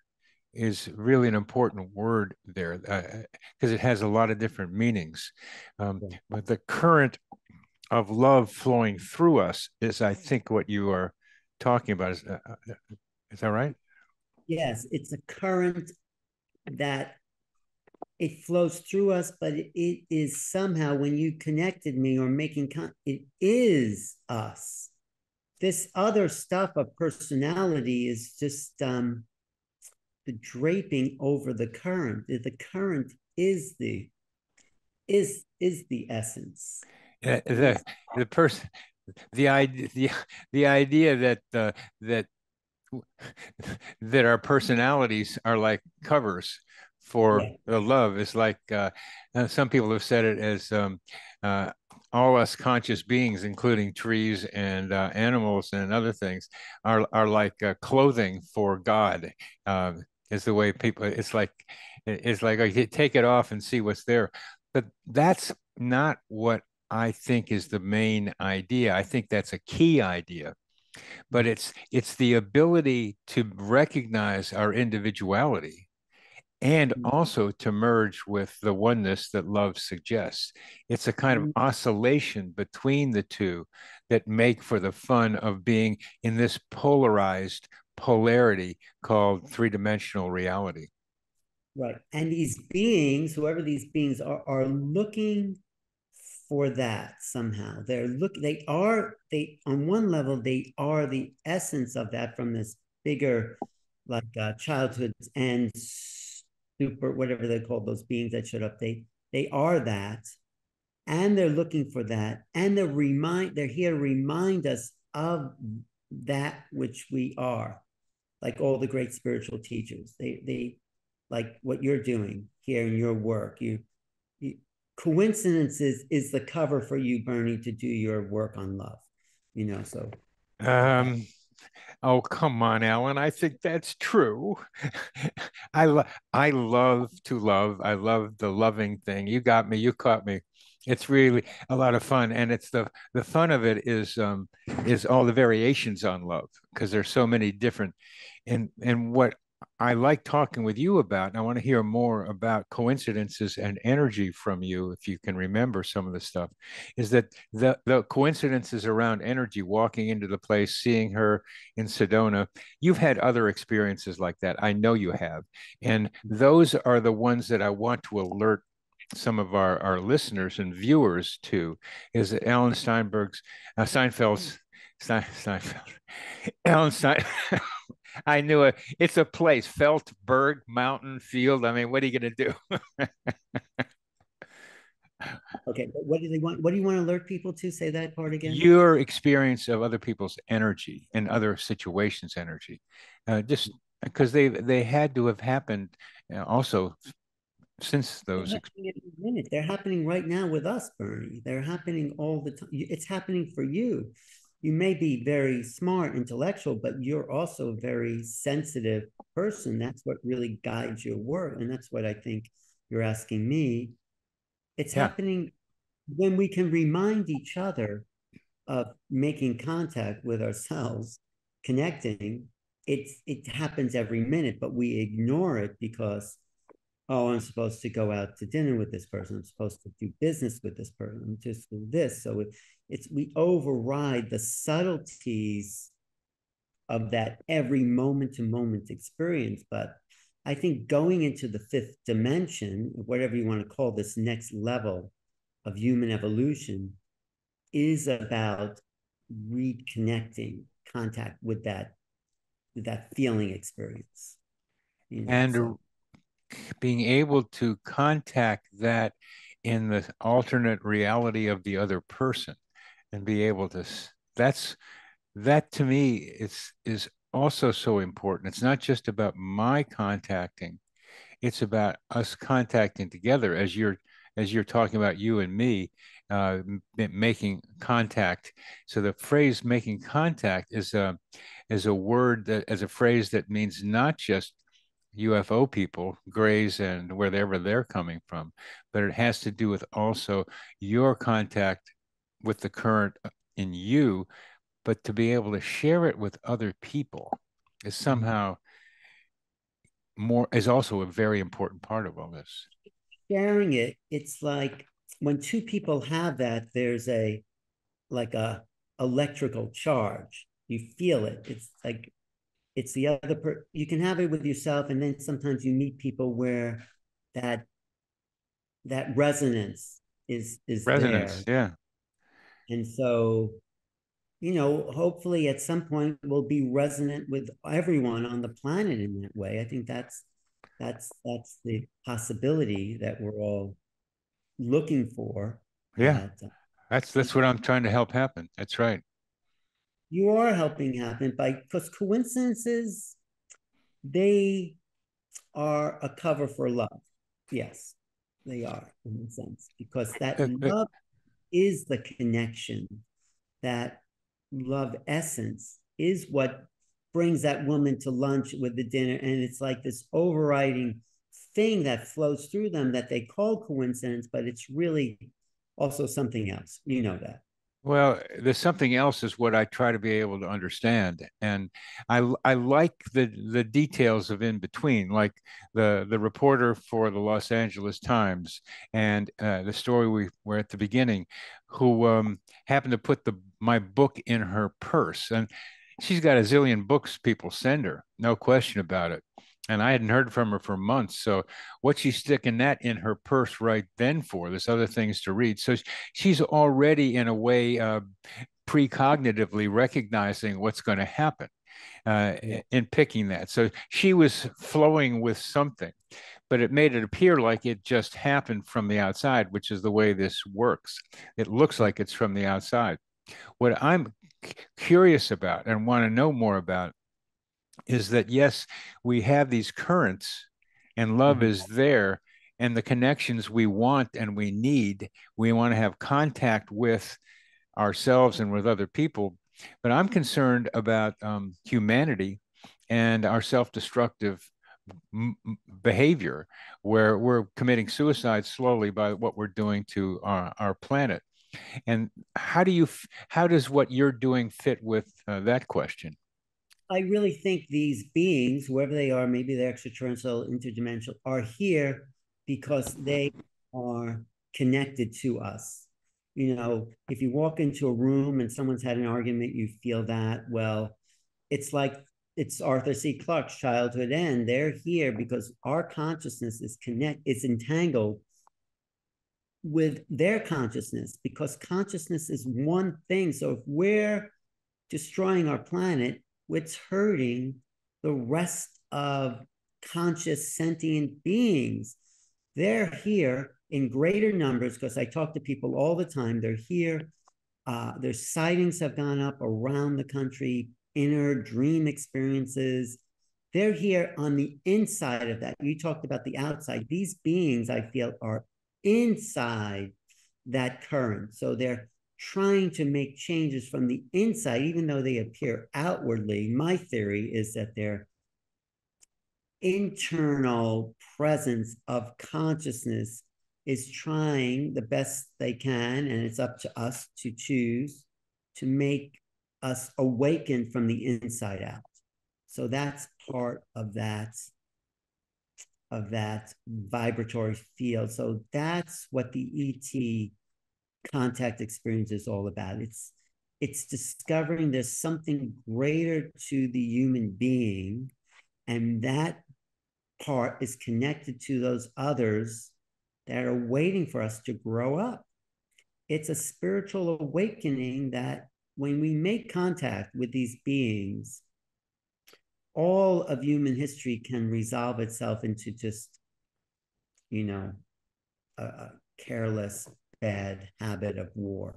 is really an important word there because uh, it has a lot of different meanings. Um, but the current of love flowing through us is, I think, what you are talking about. Is, uh, uh is that right?
Yes, it's a current that it flows through us, but it, it is somehow when you connected me or making con- it is us. This other stuff of personality is just um, the draping over the current. The current is the is is the essence.
Yeah, the the person the idea the, the idea that uh, that <laughs> that our personalities are like covers for yeah. the love is like uh, uh, some people have said it as um, uh, all us conscious beings, including trees and uh, animals and other things, are are like uh, clothing for God. Is the way people. It's like it's like I take it off and see what's there, but that's not what I think is the main idea. I think that's a key idea, but it's it's the ability to recognize our individuality and mm-hmm. also to merge with the oneness that love suggests. It's a kind of mm-hmm. oscillation between the two that make for the fun of being in this polarized polarity called three-dimensional reality.
Right. And these beings, whoever these beings are, are looking for that somehow. They're look they are they on one level, they are the essence of that from this bigger like uh, childhood and super whatever they call those beings that showed up they they are that and they're looking for that and they're remind they're here to remind us of that which we are like all the great spiritual teachers they they like what you're doing here in your work you, you coincidences is the cover for you bernie to do your work on love you know so
um Oh, come on, Alan. I think that's true. <laughs> I lo- I love to love. I love the loving thing. You got me. You caught me. It's really a lot of fun, and it's the the fun of it is um is all the variations on love because there's so many different, and and what I like talking with you about, and I want to hear more about coincidences and energy from you, if you can remember some of the stuff, is that the, the coincidences around energy, walking into the place, seeing her in Sedona, you've had other experiences like that. I know you have. And those are the ones that I want to alert some of our, our listeners and viewers to, is Alan Steinberg's, uh, Steinfeld's, Stein, Steinfeld, <laughs> Alan Stein. <laughs> I knew it. It's a place, Feltberg Mountain Field. I mean, what are you going to do? <laughs>
okay, what do they want? What do you want to alert people to? Say that part again.
Your experience of other people's energy and other situations' energy, uh, just because they they had to have happened. Uh, also, since those
They're minute, they're happening right now with us, Bernie. They're happening all the time. It's happening for you you may be very smart, intellectual, but you're also a very sensitive person. That's what really guides your work. And that's what I think you're asking me. It's yeah. happening when we can remind each other of making contact with ourselves, connecting. It's it happens every minute, but we ignore it because oh, I'm supposed to go out to dinner with this person. I'm supposed to do business with this person. I'm just do this. So it, it's we override the subtleties of that every moment to moment experience. But I think going into the fifth dimension, whatever you want to call this next level of human evolution, is about reconnecting contact with that with that feeling experience.
You know, and so being able to contact that in the alternate reality of the other person and be able to that's that to me is is also so important. It's not just about my contacting it's about us contacting together as you're as you're talking about you and me uh, making contact. So the phrase making contact is a is a word that as a phrase that means not just UFO people, Greys, and wherever they're coming from, but it has to do with also your contact with the current uh, in you, but to be able to share it with other people is mm-hmm. somehow more is also a very important part of all this.
Sharing it, it's like when two people have that, there's a like a electrical charge. You feel it. It's like it's the other per you can have it with yourself and then sometimes you meet people where that that resonance is is resonance
there.
yeah and so you know hopefully at some point we'll be resonant with everyone on the planet in that way i think that's that's that's the possibility that we're all looking for
yeah uh, That's that's what I'm trying to help happen. That's right.
You are helping happen by because coincidences, they are a cover for love. Yes, they are in a sense because that love is the connection. That love essence is what brings that woman to lunch with the dinner, and it's like this overriding thing that flows through them that they call coincidence, but it's really also something else. You know that.
Well, there's something else is what I try to be able to understand, and I I like the the details of in between, like the the reporter for the Los Angeles Times and uh, the story we were at the beginning, who um, happened to put the my book in her purse, and she's got a zillion books people send her, no question about it and I hadn't heard from her for months. So what's she sticking that in her purse right then for? There's other things to read. So she's already in a way uh, precognitively recognizing what's going to happen uh, in picking that. So she was flowing with something, but it made it appear like it just happened from the outside, which is the way this works. It looks like it's from the outside. What I'm curious about and want to know more about is that yes, we have these currents and love mm-hmm. is there and the connections we want and we need, we want to have contact with ourselves and with other people. But I'm concerned about um, humanity and our self destructive m- behavior, where we're committing suicide slowly by what we're doing to our, our planet. And how do you, how does what you're doing fit with uh, that question?
I really think these beings, whoever they are, maybe they're extraterrestrial, interdimensional, are here because they are connected to us. You know, if you walk into a room and someone's had an argument, you feel that. Well, it's like it's Arthur C. Clarke's Childhood's End. They're here because our consciousness is connect, it's entangled with their consciousness because consciousness is one thing. So if we're destroying our planet, what's hurting the rest of conscious sentient beings. They're here in greater numbers because I talk to people all the time. They're here. Uh, their sightings have gone up around the country, inner dream experiences. They're here on the inside of that. You talked about the outside. These beings, I feel, are inside that current. So they're trying to make changes from the inside, even though they appear outwardly. My theory is that their internal presence of consciousness is trying the best they can, and it's up to us to choose to make us awaken from the inside out. So that's part of that of that vibratory field. So that's what the ET contact experience is all about. It's it's discovering there's something greater to the human being, and that part is connected to those others that are waiting for us to grow up. It's a spiritual awakening that when we make contact with these beings, all of human history can resolve itself into just, you know, a, a careless bad habit of war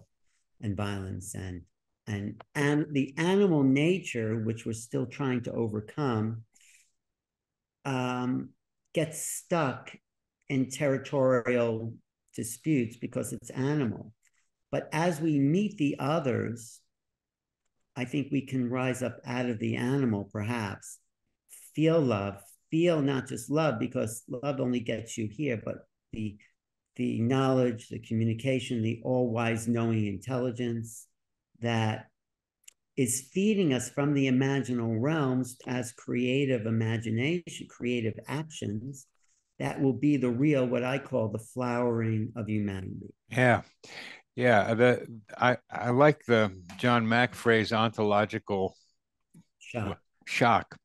and violence and and and the animal nature which we're still trying to overcome um, gets stuck in territorial disputes because it's animal. But as we meet the others i think we can rise up out of the animal perhaps. Feel love. Feel not just love because love only gets you here but the the knowledge, the communication, the all wise knowing intelligence that is feeding us from the imaginal realms as creative imagination, creative actions that will be the real, what I call the flowering of humanity.
Yeah. Yeah. The I, I like the John Mack phrase ontological
shock.
Shock.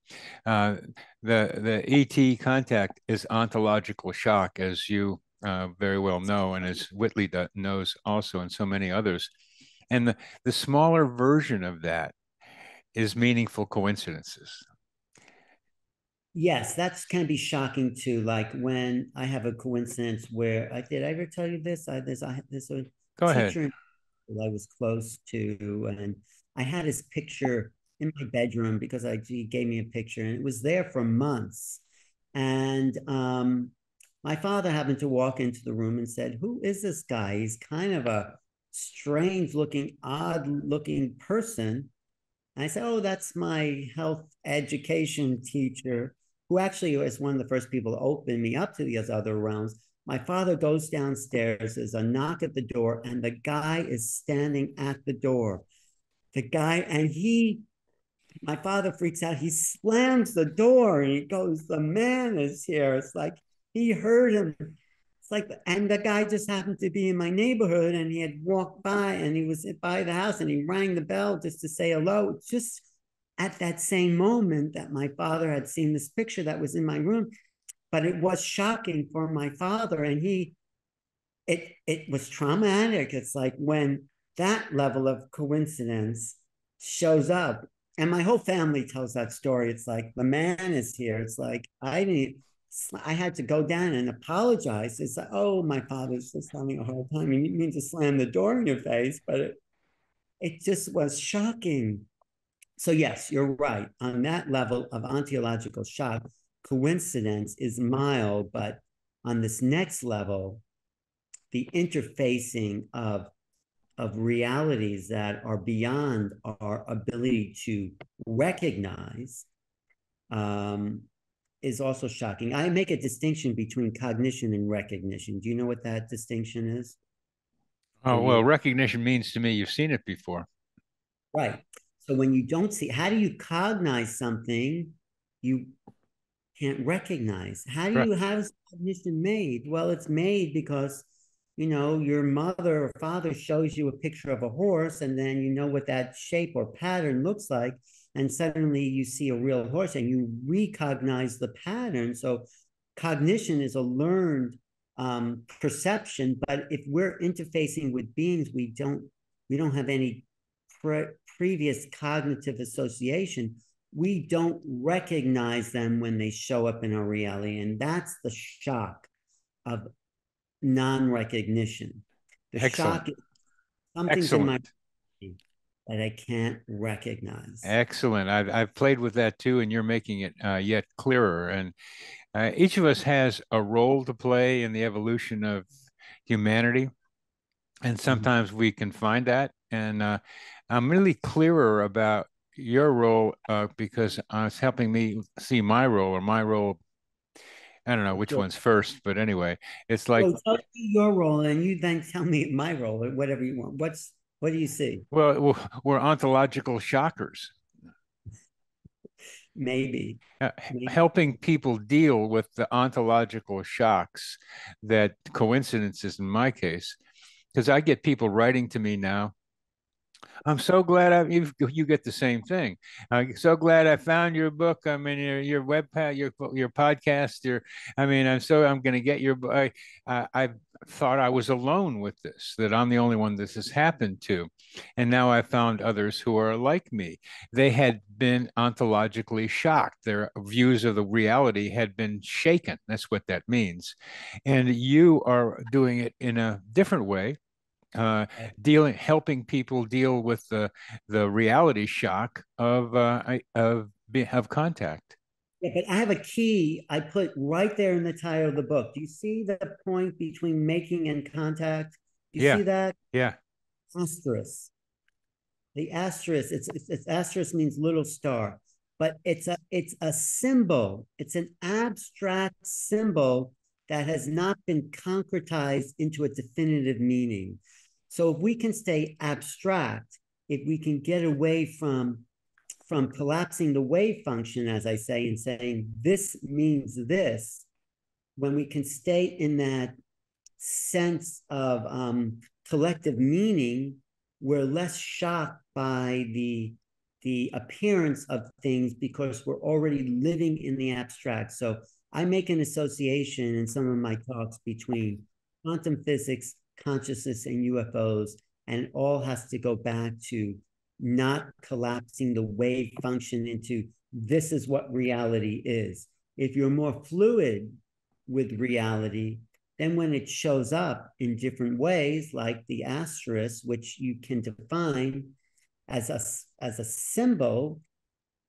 Uh, the the ET contact is ontological shock, as you uh, very well know, and as Whitley knows also, and so many others. And the, the smaller version of that is meaningful coincidences.
Yes, that's can be shocking too. Like when I have a coincidence where I did I ever tell you this? I this I this a
Go ahead.
I was close to, and I had his picture in my bedroom because I, he gave me a picture, and it was there for months. And um, my father happened to walk into the room and said, "Who is this guy? He's kind of a strange-looking, odd-looking person." And I said, "Oh, that's my health education teacher." Who actually was one of the first people to open me up to these other realms my father goes downstairs, there's a knock at the door, and the guy is standing at the door. The guy, and he, my father freaks out. He slams the door and he goes, The man is here. It's like he heard him. It's like, and the guy just happened to be in my neighborhood and he had walked by and he was by the house and he rang the bell just to say hello. Just at that same moment that my father had seen this picture that was in my room but it was shocking for my father and he it it was traumatic it's like when that level of coincidence shows up and my whole family tells that story it's like the man is here it's like i didn't i had to go down and apologize. It's like oh my father's just having a hard time you mean to slam the door in your face but it, it just was shocking. So yes you're right. On that level of ontological shock coincidence is mild, but on this next level, the interfacing of of realities that are beyond our ability to recognize um, is also shocking. I make a distinction between cognition and recognition. Do you know what that distinction is?
Oh, well, recognition means to me you've seen it before.
Right. So when you don't see, how do you cognize something? You can't recognize. How do you have cognition made? Well, it's made because you know your mother or father shows you a picture of a horse, and then you know what that shape or pattern looks like, and suddenly you see a real horse and you recognize the pattern. So cognition is a learned um, perception, but if we're interfacing with beings, we don't we don't have any pre- previous cognitive association we don't recognize them when they show up in our reality. And that's the shock of non recognition. The
Excellent.
shock is something's Excellent. in my that I can't recognize.
Excellent. I've, I've played with that too, and you're making it uh, yet clearer. And uh, each of us has a role to play in the evolution of humanity. And mm-hmm. sometimes mm-hmm. we can find that. And uh, I'm really clearer about your role uh, because uh, it's helping me see my role or my role. I don't know which sure. one's first, but anyway, it's like
tell me your role, and you then tell me my role, or whatever you want. What's what do you see?
Well, we're ontological shockers.
Maybe.
Uh, Maybe. helping people deal with the ontological shocks that coincidences in my case because i get people writing to me now I'm so glad I, you you get the same thing. I'm so glad I found your book. I mean, your your web your your podcast. Your, I mean, I'm so I'm going to get your. I, I thought I was alone with this. That I'm the only one this has happened to, and now I found others who are like me. They had been ontologically shocked. Their views of the reality had been shaken. That's what that means, and you are doing it in a different way uh, dealing, helping people deal with the the reality shock of uh, of of contact.
Yeah, but I have a key I put right there in the title of the book. Do you see the point between making and contact? Do you
yeah.
see that?
Yeah.
Asterisk. The asterisk. It's, it's, it's asterisk means little star, but it's a it's a symbol. It's an abstract symbol that has not been concretized into a definitive meaning. So if we can stay abstract, if we can get away from from collapsing the wave function, as I say, and saying this means this, when we can stay in that sense of um, collective meaning, we're less shocked by the the appearance of things because we're already living in the abstract. So I make an association in some of my talks between quantum physics consciousness and UFOs, and it all has to go back to not collapsing the wave function into this is what reality is. If you're more fluid with reality, Then when it shows up in different ways, like the asterisk, which you can define as a, as a symbol,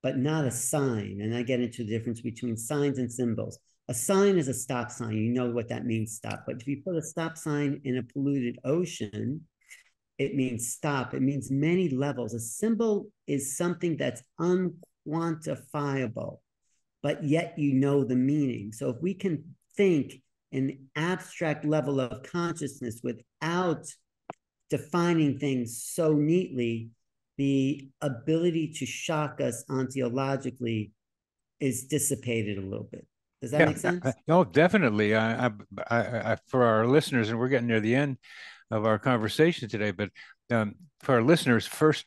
but not a sign. And I get into the difference between signs and symbols. A sign is a stop sign. You know what that means, stop. But if you put a stop sign in a polluted ocean, it means stop. It means many levels. A symbol is something that's unquantifiable, but yet you know the meaning. So if we can think an abstract level of consciousness without defining things so neatly, the ability to shock us ontologically is dissipated a little bit. Does that
Yeah,
make sense?
uh, Oh, definitely. I, I, I, I, for our listeners, and we're getting near the end of our conversation today, but um, for our listeners, first,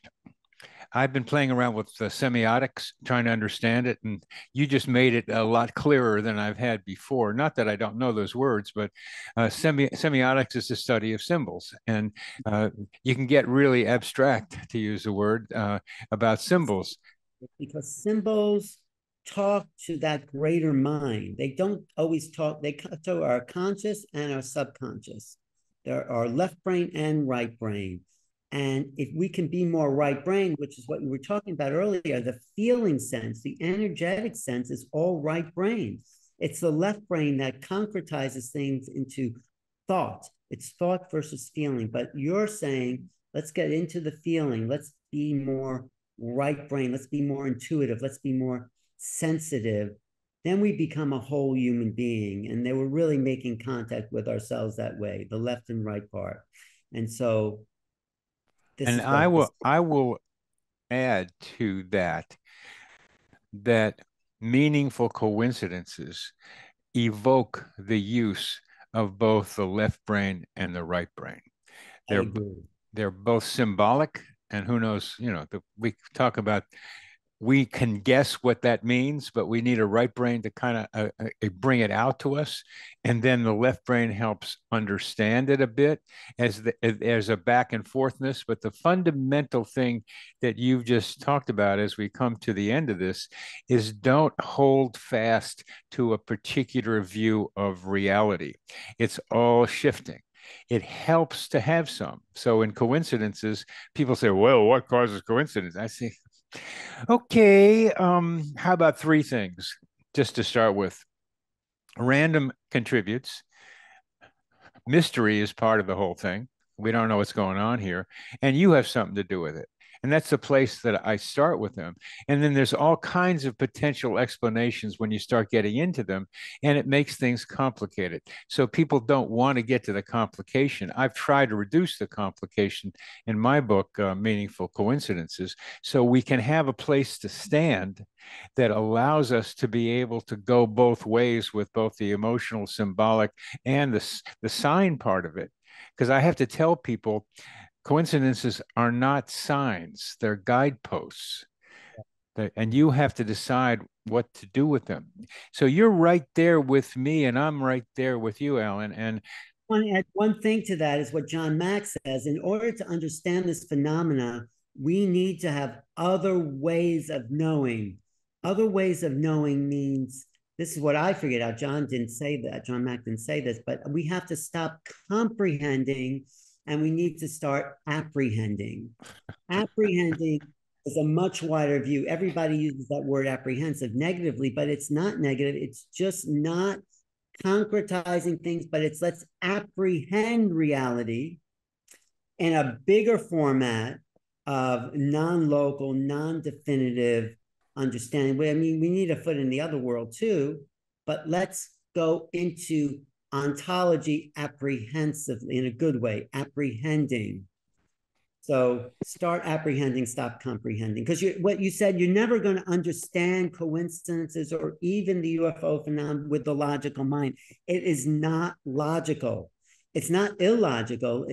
I've been playing around with the semiotics, trying to understand it, and you just made it a lot clearer than I've had before. Not that I don't know those words, but uh, semi semiotics is the study of symbols, and uh, you can get really abstract, to use the word, uh, about symbols.
because symbols talk to that greater mind. They don't always talk, they talk to our conscious and our subconscious. There are left brain and right brain. And if we can be more right brain, which is what you were talking about earlier, the feeling sense, the energetic sense is all right brain. It's the left brain that concretizes things into thought. It's thought versus feeling. But you're saying, let's get into the feeling. Let's be more right brain. Let's be more intuitive. Let's be more sensitive. Then we become a whole human being. And they were really making contact with ourselves that way, the left and right part. And so this
and
is
I will I will add to that that meaningful coincidences evoke the use of both the left brain and the right brain. They're they're both symbolic, and who knows, you know, the, we talk about we can guess what that means, but we need a right brain to kind of uh, uh, bring it out to us, and then the left brain helps understand it a bit as as a back and forthness. But the fundamental thing that you've just talked about as we come to the end of this is don't hold fast to a particular view of reality. It's all shifting it helps to have some. So in coincidences, people say, well, what causes coincidence? I say, okay, um, how about three things just to start with? Random contributes. Mystery is part of the whole thing. We don't know what's going on here. And you have something to do with it. And that's the place that I start with them. And then there's all kinds of potential explanations when you start getting into them, and it makes things complicated. So people don't want to get to the complication. I've tried to reduce the complication in my book, uh, Meaningful Coincidences, so we can have a place to stand that allows us to be able to go both ways with both the emotional, symbolic, and the, the sign part of it. Because I have to tell people, coincidences are not signs, they're guideposts. And you have to decide what to do with them. So you're right there with me, and I'm right there with you, Alan. And
want to add one thing to that is what John Mack says. In order to understand this phenomena, we need to have other ways of knowing. Other ways of knowing means this is what I figured out. John didn't say that. John Mack didn't say this, but we have to stop comprehending and we need to start apprehending. <laughs> apprehending is a much wider view. Everybody uses that word apprehensive negatively, but it's not negative. It's just not concretizing things, but it's let's apprehend reality in a bigger format of non-local, non-definitive understanding. I mean, we need a foot in the other world too, but let's go into ontology apprehensively in a good way, apprehending. So start apprehending, stop comprehending. Because what you said, you're never going to understand coincidences or even the UFO phenomenon with the logical mind. It is not logical. It's not illogical.